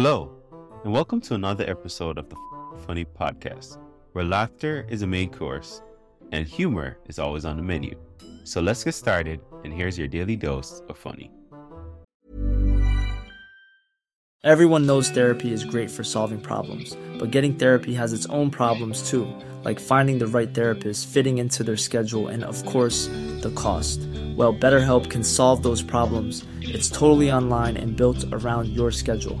Hello, and welcome to another episode of the Funny Podcast, where laughter is a main course and humor is always on the menu. So let's get started, and here's your daily dose of funny. Everyone knows therapy is great for solving problems, but getting therapy has its own problems too, like finding the right therapist, fitting into their schedule, and of course, the cost. Well, BetterHelp can solve those problems. It's totally online and built around your schedule.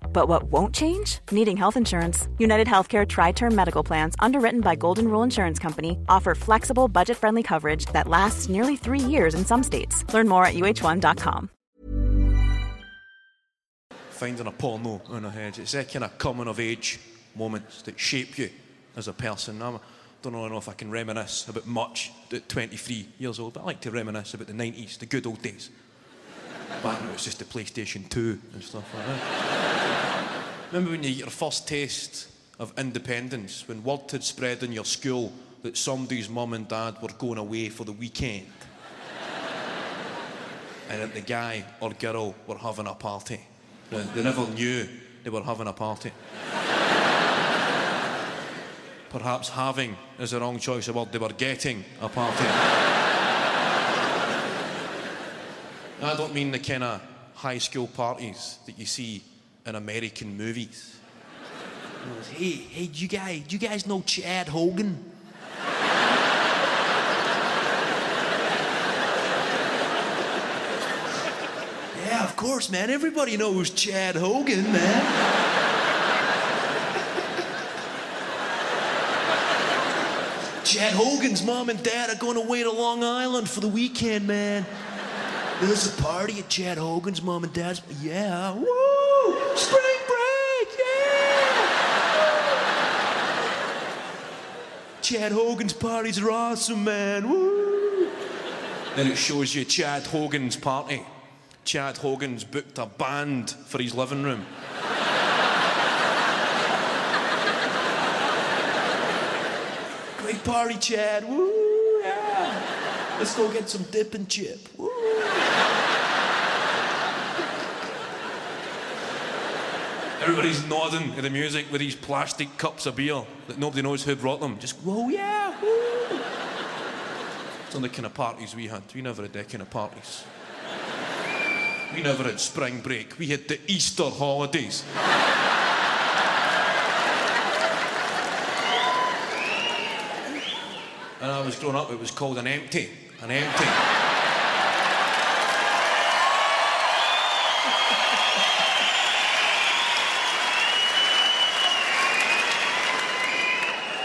But what won't change? Needing health insurance. United Healthcare TriTerm Medical Plans, underwritten by Golden Rule Insurance Company, offer flexible, budget friendly coverage that lasts nearly three years in some states. Learn more at uhone.com. Finding a porno on a hedge. It's that kind of coming of age moments that shape you as a person. I don't know if I can reminisce about much at 23 years old, but I like to reminisce about the 90s, the good old days back when it was just the PlayStation 2 and stuff like that. Remember when you your first taste of independence, when word had spread in your school that somebody's mum and dad were going away for the weekend? and that the guy or girl were having a party. They never knew they were having a party. Perhaps having is the wrong choice of word. They were getting a party. I don't mean the kind of high school parties that you see in American movies. hey, hey, do you guys, do you guys know Chad Hogan? yeah, of course, man. Everybody knows Chad Hogan, man. Chad Hogan's mom and dad are going away to Long Island for the weekend, man. There's a party at Chad Hogan's mom and dad's. Yeah. Woo! Spring break! Yeah! Chad Hogan's parties are awesome, man. Woo! Then it shows you Chad Hogan's party. Chad Hogan's booked a band for his living room. Great party, Chad. Woo! Yeah. Let's go get some dip and chip. Woo! Everybody's nodding to the music with these plastic cups of beer that nobody knows who brought them. Just, whoa, yeah, woo. It's on the kind of parties we had. We never had that kind of parties. We never had spring break. We had the Easter holidays. and I was growing up, it was called an empty. An empty.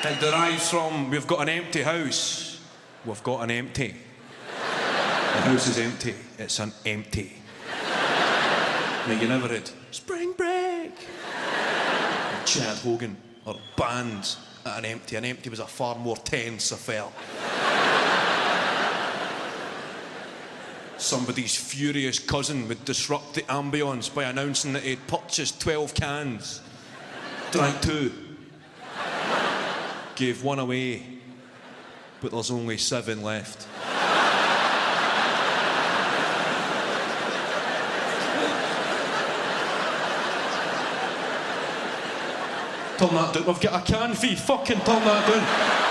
It derives from we've got an empty house. We've got an empty. The house is empty. It's an empty. Now, you never had spring break. Chad Hogan or bands at an empty. An empty was a far more tense affair. Somebody's furious cousin would disrupt the ambience by announcing that he'd purchased 12 cans, drank two, gave one away, but there's only seven left. Turn that down. We've got a can fee. Fucking turn that down.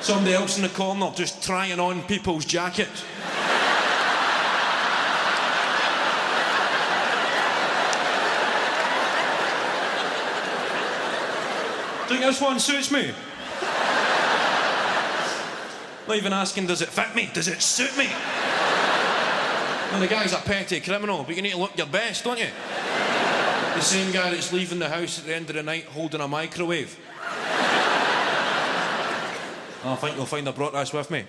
Somebody else in the corner just trying on people's jackets. I think this one suits me? Not even asking, does it fit me? Does it suit me? and the guy's a petty criminal, but you need to look your best, don't you? The same guy that's leaving the house at the end of the night holding a microwave. I think you'll find I brought this with me.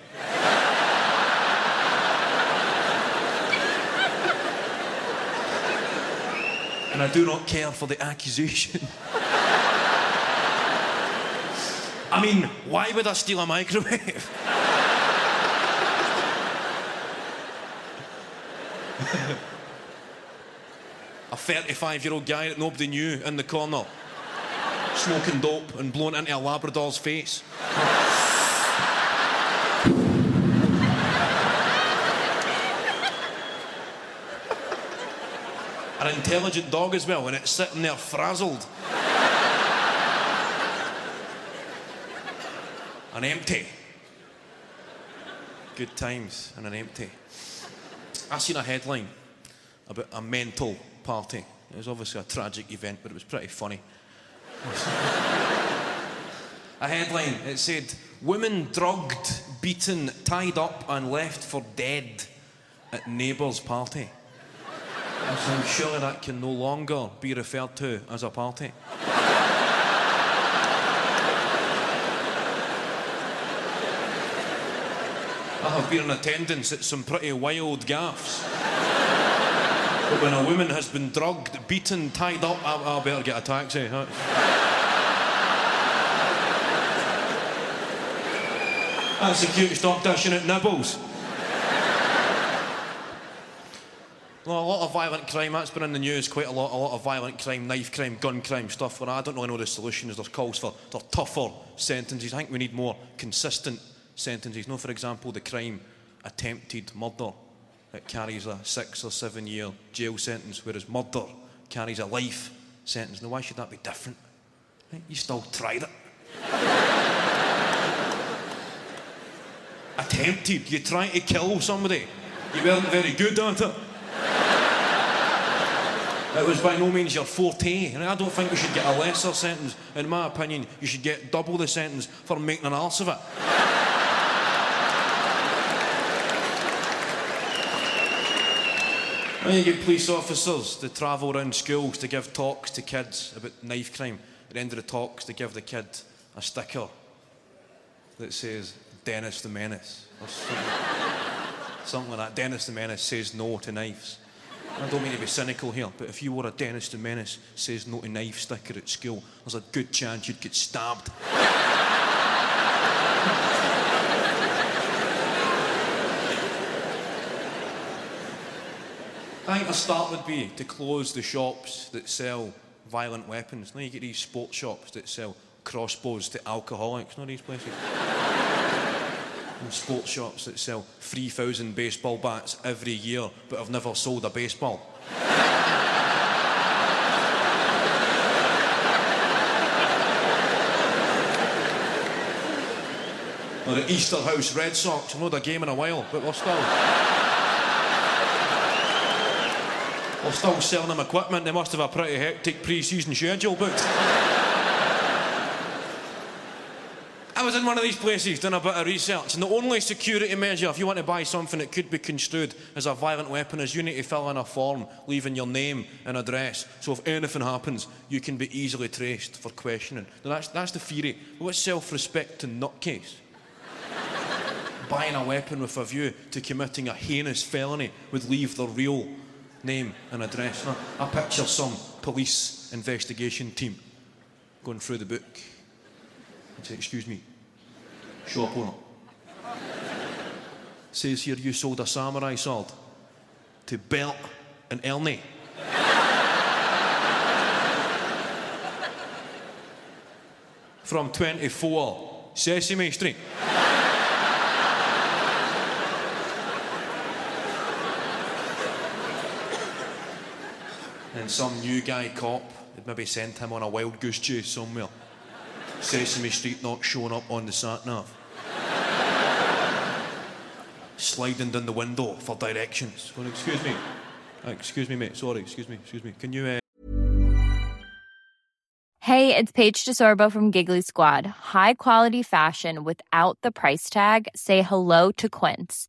and I do not care for the accusation. I mean, why would I steal a microwave? a 35 year old guy that nobody knew in the corner, smoking dope and blowing into a Labrador's face. An intelligent dog as well, and it's sitting there frazzled. And empty. Good times and an empty. I seen a headline about a mental party. It was obviously a tragic event, but it was pretty funny. a headline, it said, Women drugged, beaten, tied up, and left for dead at neighbour's party. I'm sure that can no longer be referred to as a party. I have been in attendance at some pretty wild gaffs. but when a woman has been drugged, beaten, tied up, I, I better get a taxi. That's the cutest dog dishing at nibbles. Well, a lot of violent crime, that's been in the news quite a lot. A lot of violent crime, knife crime, gun crime, stuff where I don't really know the solutions. There's calls for, for tougher sentences. I think we need more consistent sentences. Know, for example, the crime attempted murder. It carries a six or seven year jail sentence, whereas murder carries a life sentence. Now, why should that be different? You still tried it. attempted. You try to kill somebody. You weren't very good at it. It was by no means your forte, and I don't think you should get a lesser sentence. In my opinion, you should get double the sentence for making an arse of it. And you get police officers to travel around schools to give talks to kids about knife crime. At the end of the talks, they give the kid a sticker that says Dennis the Menace, or something, something like that. Dennis the Menace says no to knives. I don't mean to be cynical here, but if you wore a Dennis the Menace says no to knife sticker at school, there's a good chance you'd get stabbed. I think a start would be to close the shops that sell violent weapons. Now you get these sports shops that sell crossbows to alcoholics, not these places. sports shops that sell 3,000 baseball bats every year but have never sold a baseball. or the Easterhouse Red Sox. Know the game in a while, but we're still. We're still selling them equipment. They must have a pretty hectic pre season schedule booked. I was in one of these places doing a bit of research, and the only security measure if you want to buy something that could be construed as a violent weapon is you need to fill in a form leaving your name and address. So if anything happens, you can be easily traced for questioning. Now that's, that's the theory. What's self respect to nutcase? Buying a weapon with a view to committing a heinous felony would leave the real name and address. I picture some police investigation team going through the book and say, Excuse me, shop owner. Says here you sold a samurai sword to Bert and Ernie. From 24 Sesame Street. And some new guy cop had maybe sent him on a wild goose chase somewhere. Sesame Street not showing up on the sat nav. Sliding down the window for directions. Excuse me. Uh, excuse me, mate. Sorry, excuse me, excuse me. Can you. Uh... Hey, it's Paige DeSorbo from Giggly Squad. High quality fashion without the price tag. Say hello to Quince.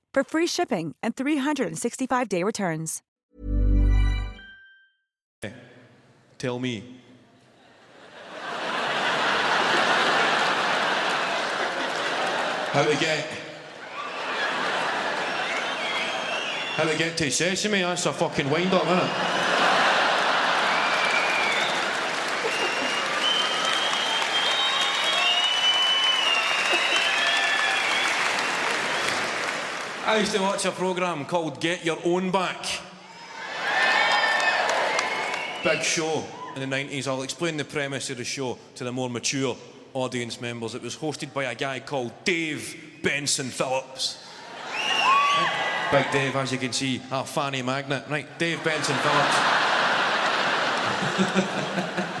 for free shipping and 365-day returns. Tell me. How to get How to get to Sesame? That's a fucking wind up, isn't it? I used to watch a programme called Get Your Own Back. Big show in the 90s. I'll explain the premise of the show to the more mature audience members. It was hosted by a guy called Dave Benson Phillips. Big Dave, as you can see, our fanny magnet. Right, Dave Benson Phillips.